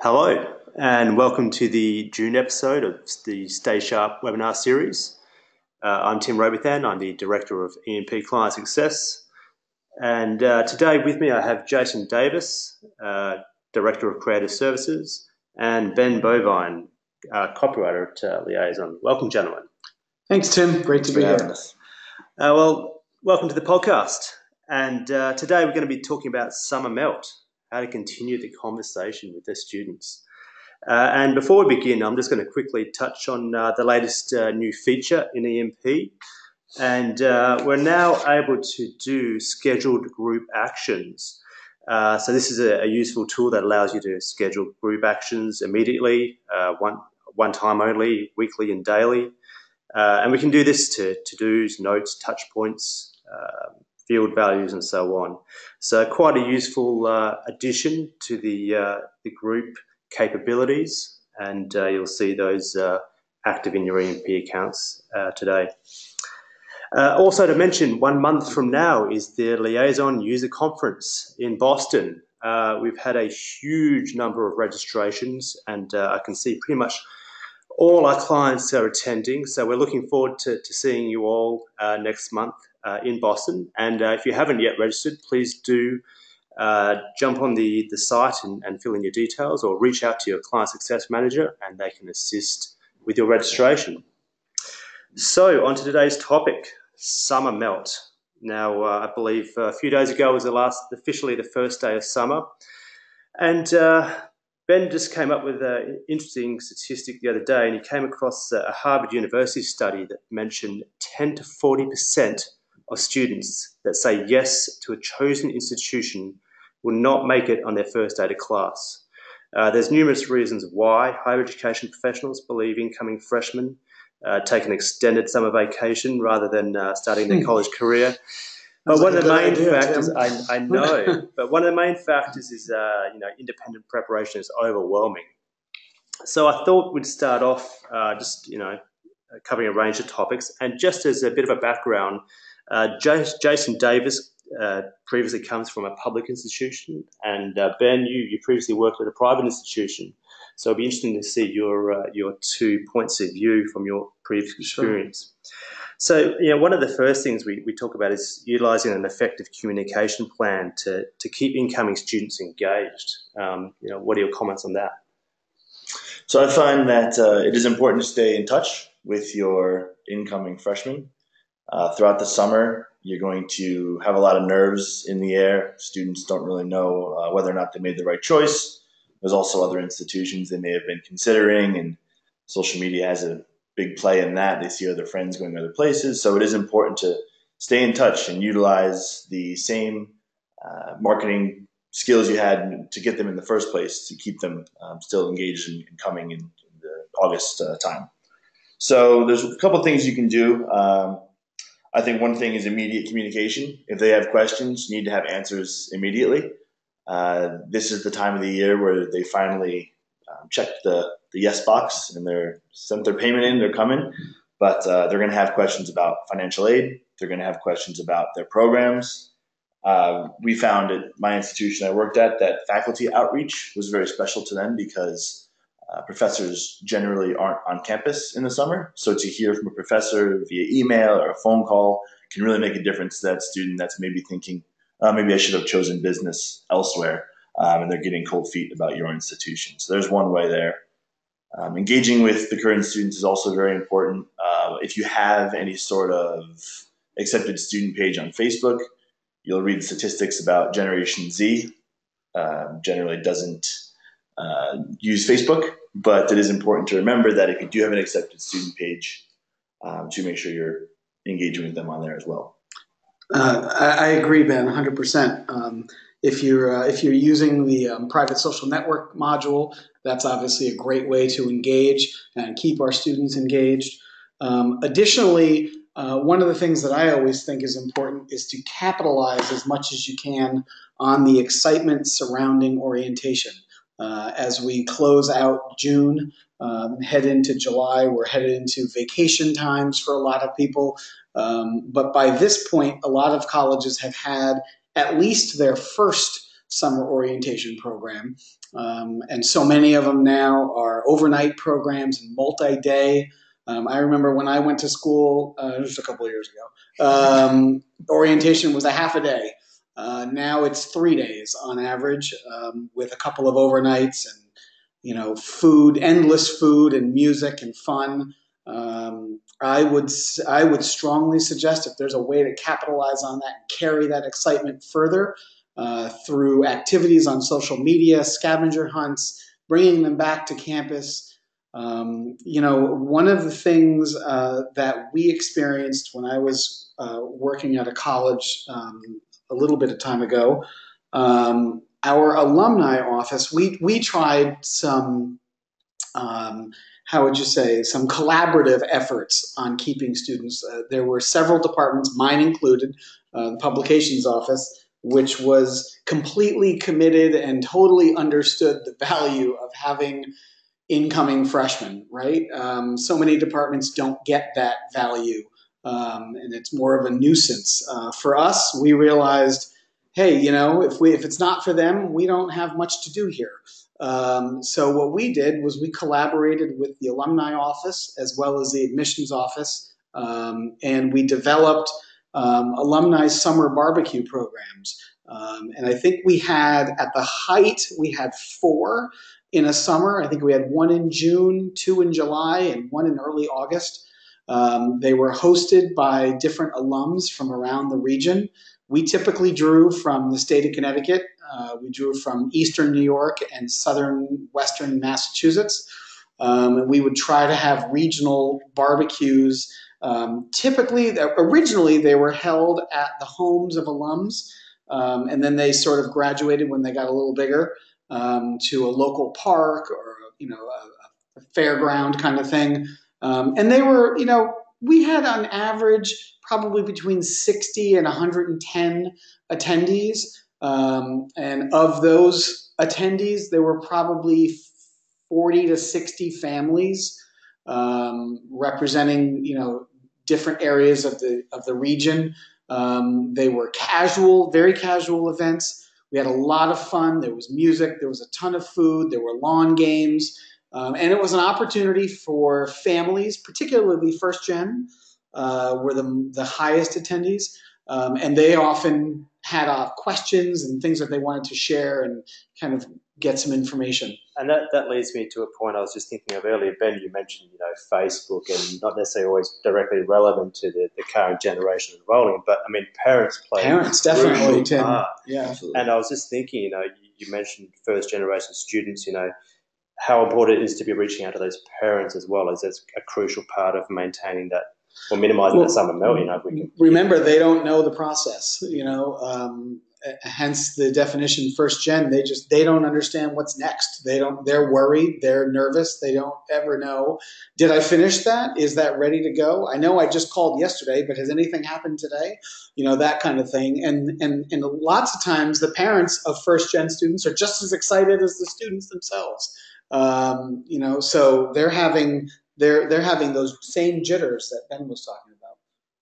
Hello, and welcome to the June episode of the Stay Sharp webinar series. Uh, I'm Tim Robithan, I'm the Director of EMP Client Success. And uh, today with me I have Jason Davis, uh, Director of Creative Services, and Ben Bovine, uh, Copywriter at uh, Liaison. Welcome, gentlemen. Thanks, Tim. Great to be here. Uh, well, welcome to the podcast. And today we're going to be talking about Summer Melt how to continue the conversation with their students. Uh, and before we begin, I'm just going to quickly touch on uh, the latest uh, new feature in EMP. And uh, we're now able to do scheduled group actions. Uh, so this is a, a, useful tool that allows you to schedule group actions immediately, uh, one, one time only, weekly and daily. and we can do this to to-dos, notes, touch points, um, field values and so on. So quite a useful uh, addition to the, uh, the group capabilities and uh, you'll see those uh, active in your EMP accounts uh, today. Uh, also to mention, one month from now is the Liaison User Conference in Boston. we've had a huge number of registrations and I can see pretty much all our clients are attending. So we're looking forward to, to seeing you all next month uh, in Boston. And uh, if you haven't yet registered, please do uh, jump on the, the site and, and, fill in your details or reach out to your client success manager and they can assist with your registration. So, on to today's topic summer melt. Now, uh, I believe a few days ago was the last, officially the first day of summer. And uh, Ben just came up with an interesting statistic the other day, and he came across a Harvard University study that mentioned 10 to 40 percent of students that say yes to a chosen institution will not make it on their first day to class. Uh, there's numerous reasons why higher education professionals believe incoming freshmen uh, take an extended summer vacation rather than uh, starting their hmm. college career. But one of the main factors, I, I, know, but one of the main factors is, uh, you know, independent preparation is overwhelming. So I thought we'd start off uh, just, you know, covering a range of topics. And just as a bit of a background, uh, Jason Davis uh, previously comes from a public institution, and uh, Ben, you, you previously worked at a private institution. So it'll be interesting to see your uh, your two points of view from your previous experience. Sure. So, you know, one of the first things we, we talk about is utilising an effective communication plan to, to keep incoming students engaged. Um, you know, what are your comments on that? So I find that uh, it is important to stay in touch with your incoming freshmen uh, throughout the summer, you're going to have a lot of nerves in the air. Students don't really know uh, whether or not they made the right choice. There's also other institutions they may have been considering, and social media has a big play in that. They see other friends going other places. So it is important to stay in touch and utilize the same uh, marketing skills you had to get them in the first place to keep them um, still engaged and, coming in, in, the August uh, time. So there's a couple things you can do. Um, I think one thing is immediate communication. If they have questions, need to have answers immediately. Uh, this is the time of the year where they finally um, check the, the yes box and they're sent their payment in, they're coming. But uh, they're going to have questions about financial aid. They're going to have questions about their programs. Uh, we found at my institution I worked at that faculty outreach was very special to them because uh, professors generally aren't on campus in the summer. So to hear from a professor via email or a phone call can really make a difference to that student that's maybe thinking, uh, maybe I should have chosen business elsewhere. Um, and they're getting cold feet about your institution. So there's one way there. Um, engaging with the current students is also very important. Uh, if you have any sort of accepted student page on Facebook, you'll read statistics about Generation Z. Um, generally doesn't uh, use Facebook, but it is important to remember that if you do have an accepted student page, um, to make sure you're engaging with them on there as well. Uh, I, agree, Ben, 100%. Um, if you're uh, if you're using the um, private social network module, that's obviously a great way to engage and keep our students engaged. Um, additionally, uh, one of the things that I always think is important is to capitalize as much as you can on the excitement surrounding orientation. Uh, as we close out June, um, head into July, we're headed into vacation times for a lot of people. Um, but by this point, a lot of colleges have had at least their first summer orientation program. Um, and so many of them now are overnight programs and multi day. Um, I remember when I went to school, uh, just a couple of years ago, um, orientation was a half a day. Uh, now it's three days on average, um, with a couple of overnights and you know food, endless food and music and fun. Um, I would I would strongly suggest if there's a way to capitalize on that and carry that excitement further uh, through activities on social media, scavenger hunts, bringing them back to campus. Um, you know, one of the things uh, that we experienced when I was uh, working at a college um, a little bit of time ago, um, our alumni office, we, we tried some, um, how would you say, some collaborative efforts on keeping students. Uh, there were several departments, mine included, uh, the publications office, which was completely committed and totally understood the value of having incoming freshmen, right? Um, so many departments don't get that value um, and it's more of a nuisance. Uh, for us, we realized, hey, you know, if we if it's not for them, we don't have much to do here. Um, so what we did was we collaborated with the alumni office as well as the admissions office, um, and we developed um, alumni summer barbecue programs. Um, and I think we had at the height we had four in a summer. I think we had one in June, two in July, and one in early August. Um, they were hosted by different alums from around the region. We typically drew from the state of Connecticut. Uh, we drew from eastern New York and southern western Massachusetts. Um, and we would try to have regional barbecues. Um, typically, originally, they were held at the homes of alums, um, and then they sort of graduated when they got a little bigger um, to a local park or you know a, a fairground kind of thing. Um, and they were, you know, we had on average probably between 60 and 110 attendees. Um, and of those attendees, there were probably 40 to 60 families um, representing, you know, different areas of the of the region. Um, they were casual, very casual events. We had a lot of fun. There was music. There was a ton of food. There were lawn games. Um, and it was an opportunity for families, particularly first gen, uh, were the, the highest attendees. Um, and they often had uh, questions and things that they wanted to share and kind of get some information. And that, that leads me to a point I was just thinking of earlier. Ben, you mentioned, you know, Facebook and not necessarily always directly relevant to the, the current generation enrolling, but I mean, parents play parents definitely Tim. Yeah, absolutely. And I was just thinking, you know, you, you mentioned first generation students, you know, how important it is to be reaching out to those parents as well as it's a crucial part of maintaining that or minimizing well, that summer melt. You know, can remember they don't know the process. You know, um, hence the definition first gen. They just they don't understand what's next. They don't. They're worried. They're nervous. They don't ever know. Did I finish that? Is that ready to go? I know I just called yesterday, but has anything happened today? You know that kind of thing. And and and lots of times the parents of first gen students are just as excited as the students themselves. Um, you know, so they're having they're they're having those same jitters that Ben was talking about.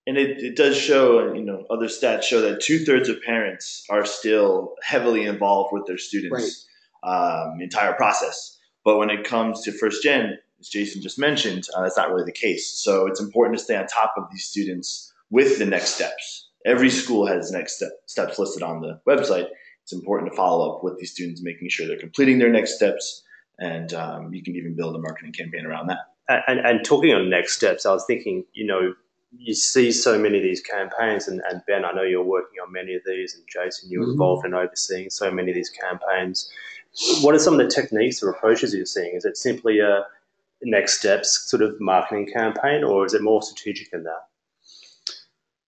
And it, it does show, you know, other stats show that two thirds of parents are still heavily involved with their students' right. um, entire process. But when it comes to first gen, as Jason just mentioned, uh, that's not really the case. So it's important to stay on top of these students with the next steps. Every school has next step, steps listed on the website. It's important to follow up with these students, making sure they're completing their next steps and um, you can even build a marketing campaign around that. And, and, talking on next steps, I was thinking, you know, you see so many of these campaigns, and, and Ben, I know you're working on many of these, and Jason, you're mm-hmm. involved in overseeing so many of these campaigns. What are some of the techniques or approaches you're seeing? Is it simply a next steps sort of marketing campaign, or is it more strategic than that?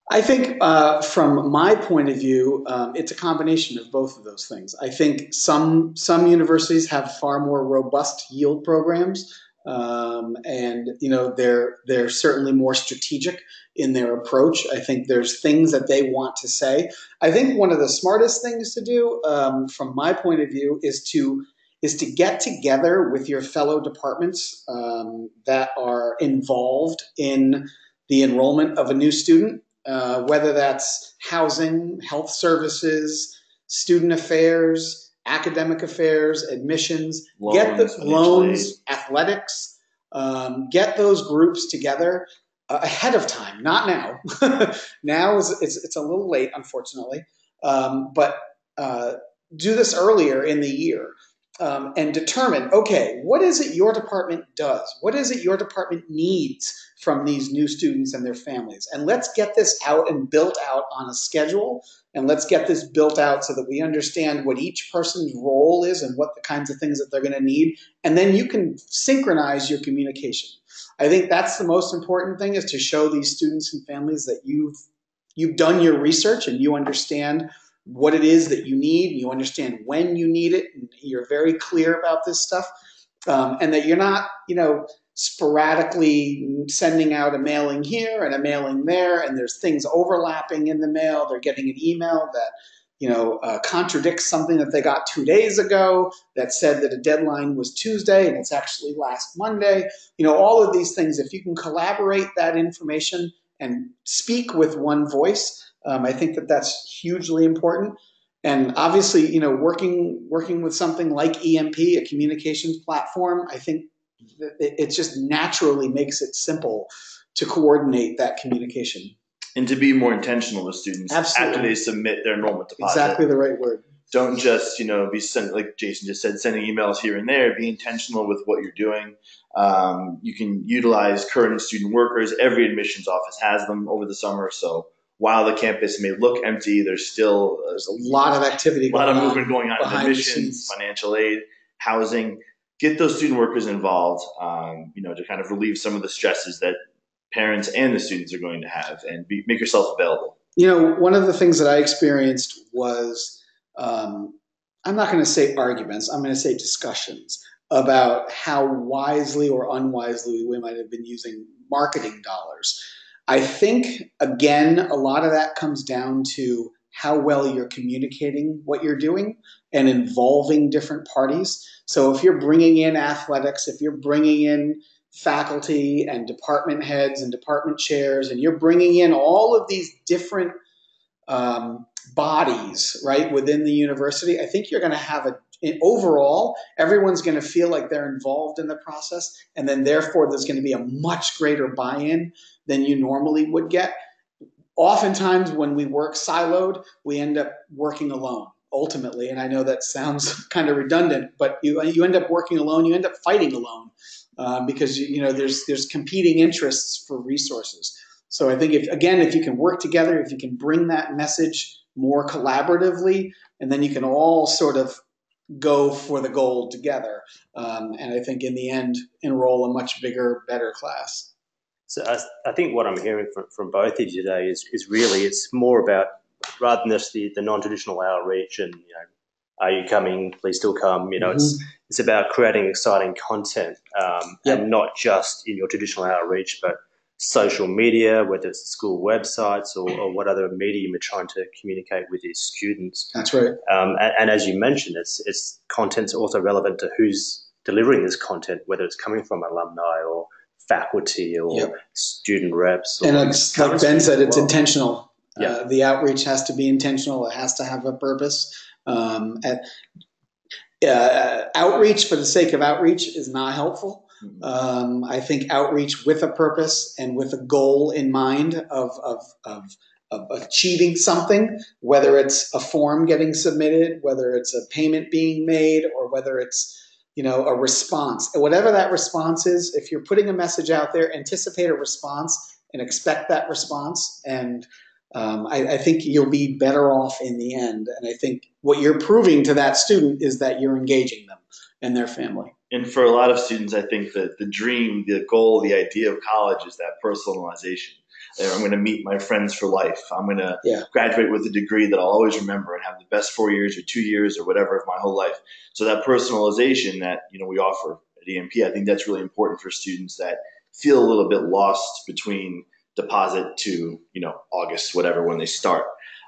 I think, uh, from my point of view, um, it's a combination of both of those things. I think some some universities have far more robust yield programs, um, and you know they're they're certainly more strategic in their approach. I think there's things that they want to say. I think one of the smartest things to do, um, from my point of view, is to is to get together with your fellow departments um, that are involved in the enrollment of a new student uh, whether that's housing, health services, student affairs, academic affairs, admissions, Loans, get the loans, athletics, um, get those groups together uh, ahead of time, not now. now is it's, it's a little late, unfortunately, um, but uh, do this earlier in the year um, and determine okay, what is it your department does? What is it your department needs from these new students and their families? And let's get this out and built out on a schedule. And let's get this built out so that we understand what each person's role is and what the kinds of things that they're going to need. And then you can synchronize your communication. I think that's the most important thing is to show these students and families that you've you've done your research and you understand what it is that you need, and you understand when you need it, and you're very clear about this stuff, um, and that you're not, you know, sporadically sending out a mailing here and a mailing there, and there's things overlapping in the mail. They're getting an email that, you know, uh, contradicts something that they got two days ago that said that a deadline was Tuesday and it's actually last Monday. You know, all of these things. If you can collaborate that information and speak with one voice um, I think that that's hugely important. And obviously, you know, working working with something like EMP, a communications platform, I think it, it just naturally makes it simple to coordinate that communication. And to be more intentional with students Absolutely. after they submit their enrollment deposit. Exactly the right word. Don't just, you know, be sent like Jason just said, sending emails here and there. Be intentional with what you're doing. Um, you can utilize current student workers. Every admissions office has them over the summer. So while the campus may look empty, there's still There's a lot of activity a lot of movement going on in admissions, financial aid, housing. Get those student workers involved, um, you know, to kind of relieve some of the stresses that parents and the students are going to have, and be, make yourself available. You know, one of the things that I experienced was um, I'm not going to say arguments, I'm going to say discussions about how wisely or unwisely we might have been using marketing dollars. I think, again, a lot of that comes down to how well you're communicating what you're doing and involving different parties. So if you're bringing in athletics, if you're bringing in faculty and department heads and department chairs, and you're bringing in all of these different um, bodies, right, within the university, I think you're going to have a in, overall, everyone's going to feel like they're involved in the process, and then therefore there's going to be a much greater buy-in than you normally would get. Oftentimes, when we work siloed, we end up working alone ultimately, and I know that sounds kind of redundant, but you you end up working alone. You end up fighting alone uh, because you, you know there's there's competing interests for resources. So I think if again, if you can work together, if you can bring that message more collaboratively, and then you can all sort of go for the goal together. Um, and I think in the end, enroll a much bigger, better class. So I, I think what I'm hearing from, from both of you today is, is really it's more about rather than just the, the non-traditional outreach and you know are you coming please still come you know it's it's about creating exciting content um, Yep. and not just in your traditional outreach but social media whether it's school websites or, or what other medium you're trying to communicate with your students That's right. um, and, and as you mentioned it's it's content's also relevant to who's delivering this content whether it's coming from alumni or faculty or Yep. student reps or And it's, like Ben said, it's well. intentional. Yeah. Uh, the outreach has to be intentional. It has to have a purpose. Um, and, uh, outreach for the sake of outreach is not helpful. Um, I think outreach with a purpose and with a goal in mind of, of, of, of achieving something, whether it's a form getting submitted, whether it's a payment being made, or whether it's you know a response. Whatever that response is, if you're putting a message out there, anticipate a response and expect that response. And um, I, I think you'll be better off in the end. And I think what you're proving to that student is that you're engaging them and their family. And for a lot of students, I think that the dream, the goal, the idea of college is that personalization. I'm going to meet my friends for life. I'm going to Yeah. graduate with a degree that I'll always remember and have the best four years or two years or whatever of my whole life. So that personalization that you know we offer at EMP, I think that's really important for students that feel a little bit lost between deposit to you know August, whatever, when they start.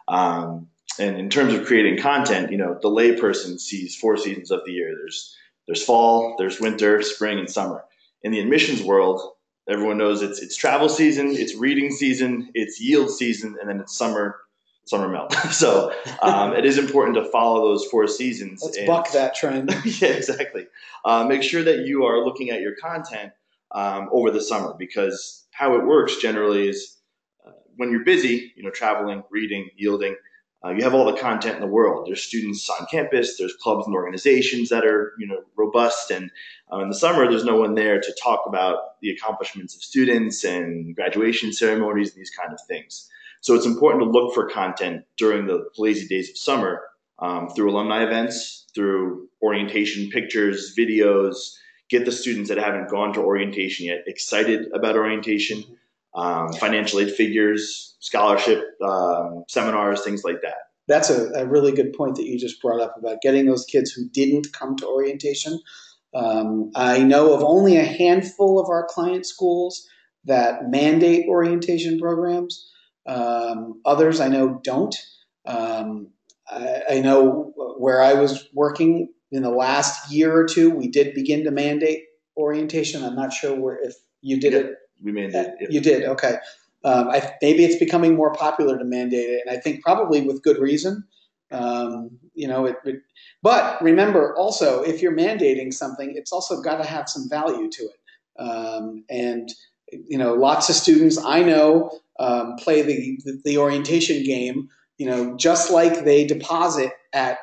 Um, and in terms of creating content, you know, the layperson sees four seasons of the year. There's there's fall, there's winter, spring, and summer. In the admissions world, everyone knows it's it's travel season, it's reading season, it's yield season, and then it's summer summer melt. so um, it is important to follow those four seasons. Let's and- buck that trend. yeah, exactly. Uh, make sure that you are looking at your content um, over the summer because how it works generally is uh, when you're busy, you know, traveling, reading, yielding, uh, you have all the content in the world. There's students on campus, there's clubs and organizations that are, you know, robust, and uh, in the summer, there's no one there to talk about the accomplishments of students and graduation ceremonies and these kind of things. So it's important to look for content during the lazy days of summer um, through alumni events, through orientation pictures, videos. Get the students that haven't gone to orientation yet excited about orientation, um, financial aid figures, scholarship um, seminars, things like that. That's a, a really good point that you just brought up about getting those kids who didn't come to orientation. Um, I know of only a handful of our client schools that mandate orientation programs. Um, others I know don't. Um, I, I know where I was working in the last year or two, we did begin to mandate orientation. I'm not sure where if you did it We uh, it. You did, okay. Um, I, maybe it's becoming more popular to mandate it, and I think probably with good reason. Um, you know, it, it, but remember also, if you're mandating something, it's also got to have some value to it. Um, and you know, lots of students I know um, play the, the the orientation game. You know, just like they deposit at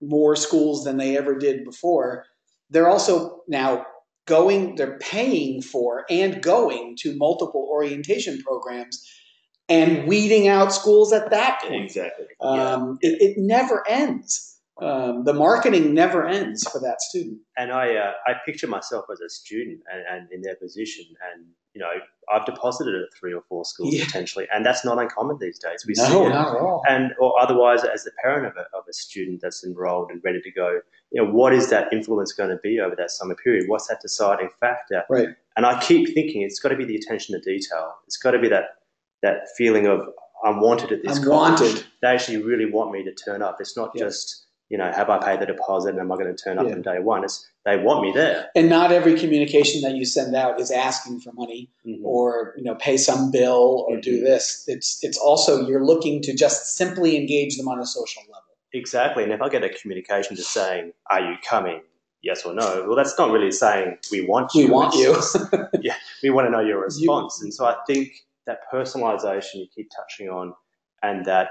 more schools than they ever did before. They're also now going, they're paying for and going to multiple orientation programs and weeding out schools at that point. Exactly. Um, it, it never ends. Um, the marketing never ends for that student. And I, uh, I picture myself as a student and, and in their position, and you know, I've deposited at three or four schools Yeah. potentially, and that's not uncommon these days. We see No, it. not at all. and or otherwise as the parent of a, of a student that's enrolled and ready to go you know what is that influence going to be over that summer period what's that deciding factor Right. and i keep thinking it's got to be the attention to detail it's got to be that that feeling of i'm wanted at this I'm college. wanted. they actually really want me to turn up it's not Yeah. just you know have i paid the deposit and am i going to turn up Yeah. on day one it's they want me there And not every communication that you send out is asking for money Mhm. or you know pay some bill or do Mhm. this. It's it's also you're looking to just simply engage them on a social level. Exactly. And if I get a communication just saying, Are you coming? Yes or no? Well, that's not really saying we want you. We want you. just- we want to know your response. and so I think that personalization you keep touching on and that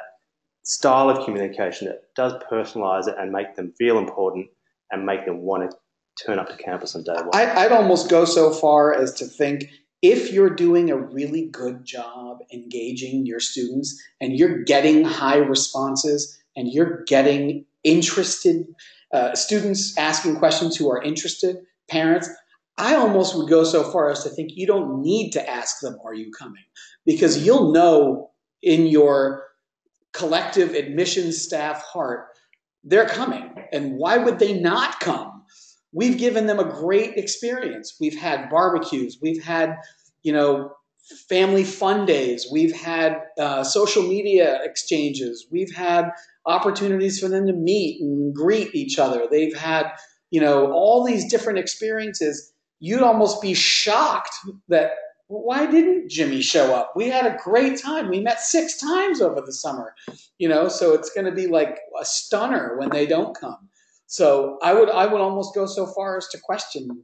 style of communication that does personalize it and make them feel important and make them want to turn up to campus on day one. I, I'd almost go so far as to think if you're doing a really good job engaging your students and you're getting high responses and you're getting interested uh, students asking questions who are interested, parents, I almost would go so far as to think you don't need to ask them, Are you coming? Because you'll know in your collective admissions staff heart, they're coming. And why would they not come? We've given them a great experience. We've had barbecues, we've had, you know, family fun days, we've had uh, social media exchanges, we've had opportunities for them to meet and greet each other. They've had, you know, all these different experiences. You'd almost be shocked that why didn't Jimmy show up? We had a great time. We met six times over the summer, you know, so it's going to be like a stunner when they don't come. So I would I would almost go so far as to question,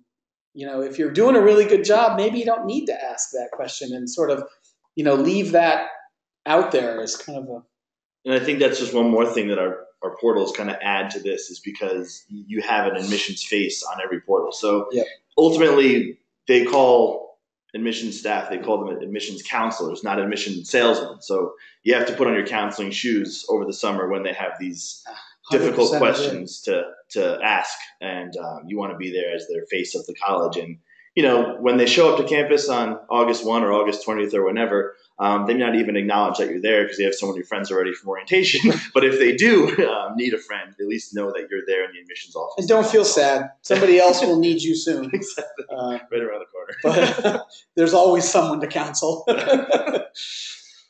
you know, if you're doing a really good job, maybe you don't need to ask that question and sort of, you know, leave that out there as kind of a And I think that's just one more thing that our, our portals kind of add to this is because you have an admissions face on every portal. So Yep. ultimately, they call admissions staff, they call them admissions counselors, not admission salesmen. So you have to put on your counseling shoes over the summer when they have these difficult questions to, to ask. And um, you want to be there as their face of the college. And, you know, when they show up to campus on August 1 or August 20th or whenever, um, they may not even acknowledge that you're there because they have so many friends already from orientation. but if they do um, need a friend, at least know that you're there in the admissions office. And don't feel sad. Somebody else will need you soon. exactly. Uh, Right around the corner. but there's always someone to counsel.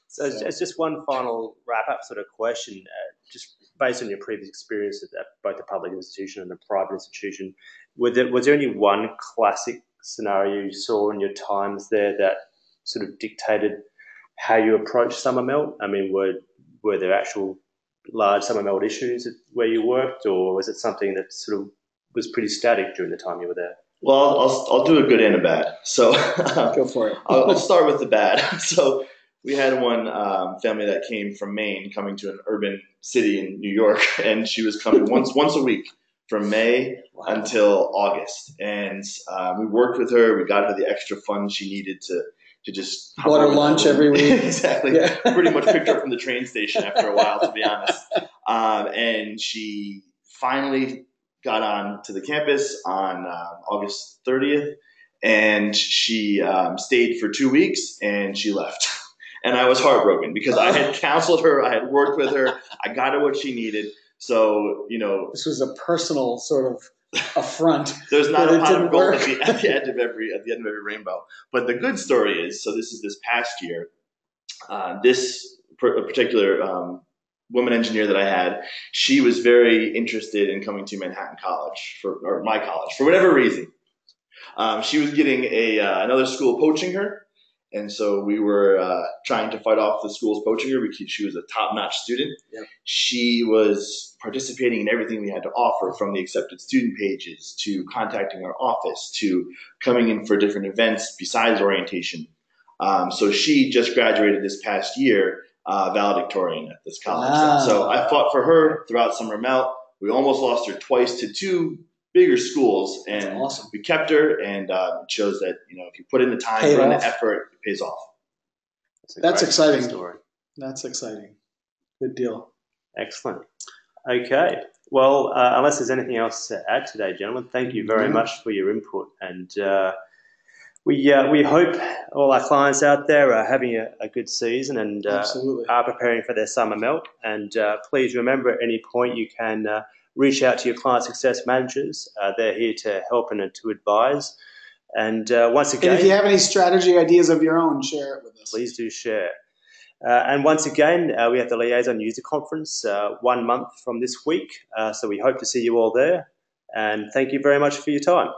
So it's it's just one final wrap up sort of question, uh, just based on your previous experience at at both the public institution and the private institution. Was there, was there any one classic scenario you saw in your times there that sort of dictated how you approach summer melt? I mean, were were there actual large summer melt issues where you worked, or was it something that sort of was pretty static during the time you were there? Well, I'll, I'll do a good and a bad. So Go for it. I'll, I'll start with the bad. So we had one um, family that came from Maine, coming to an urban city in New York, and she was coming once once a week from May until August. And um, we worked with her. We got her the extra funds she needed to to just Bought her lunch every week. exactly. Yeah. Pretty much picked her up from the train station after a while, to be honest. Um, and she finally got on to the campus on um August 30th, and she um, stayed for two weeks, and she left. And I was heartbroken because I had counseled her, I had worked with her, I got her what she needed. So you know, This was a personal sort of affront. there's not a pot of gold at the, at the end of every at the end of every rainbow. But the good story is, so this is this past year. Uh, this per- particular um, woman engineer that I had, she was very interested in coming to Manhattan College for or my college for whatever reason. Um, she was getting a uh, another school poaching her, and so we were uh, trying to fight off the schools poaching her because she was a top notch student. Yep. She was participating in everything we had to offer, from the accepted student pages to contacting our office to coming in for different events besides orientation. Um, so she just graduated this past year, uh, valedictorian at this college. Wow. So I fought for her throughout summer melt. We almost lost her twice to two bigger schools, and That's awesome. we kept her. And uh, it shows that you know if you put in the time, Paid put in off. the effort, it pays off. a That's exciting. Story. That's exciting. Good deal. Excellent. Okay. Well, uh, unless there's anything else to add today, gentlemen, thank you very Mhm. much for your input. And uh, we uh, we hope all our clients out there are having a, a good season and uh, are preparing for their summer melt. And uh, please remember, at any point you can uh, reach out to your client success managers. Uh, they're here to help and to advise. And uh, once And again, if you have any strategy ideas of your own, share it with us. please do share. Uh, and once again, uh, we have the Liaison User Conference uh, one month from this week. Uh, so we hope to see you all there. And thank you very much for your time.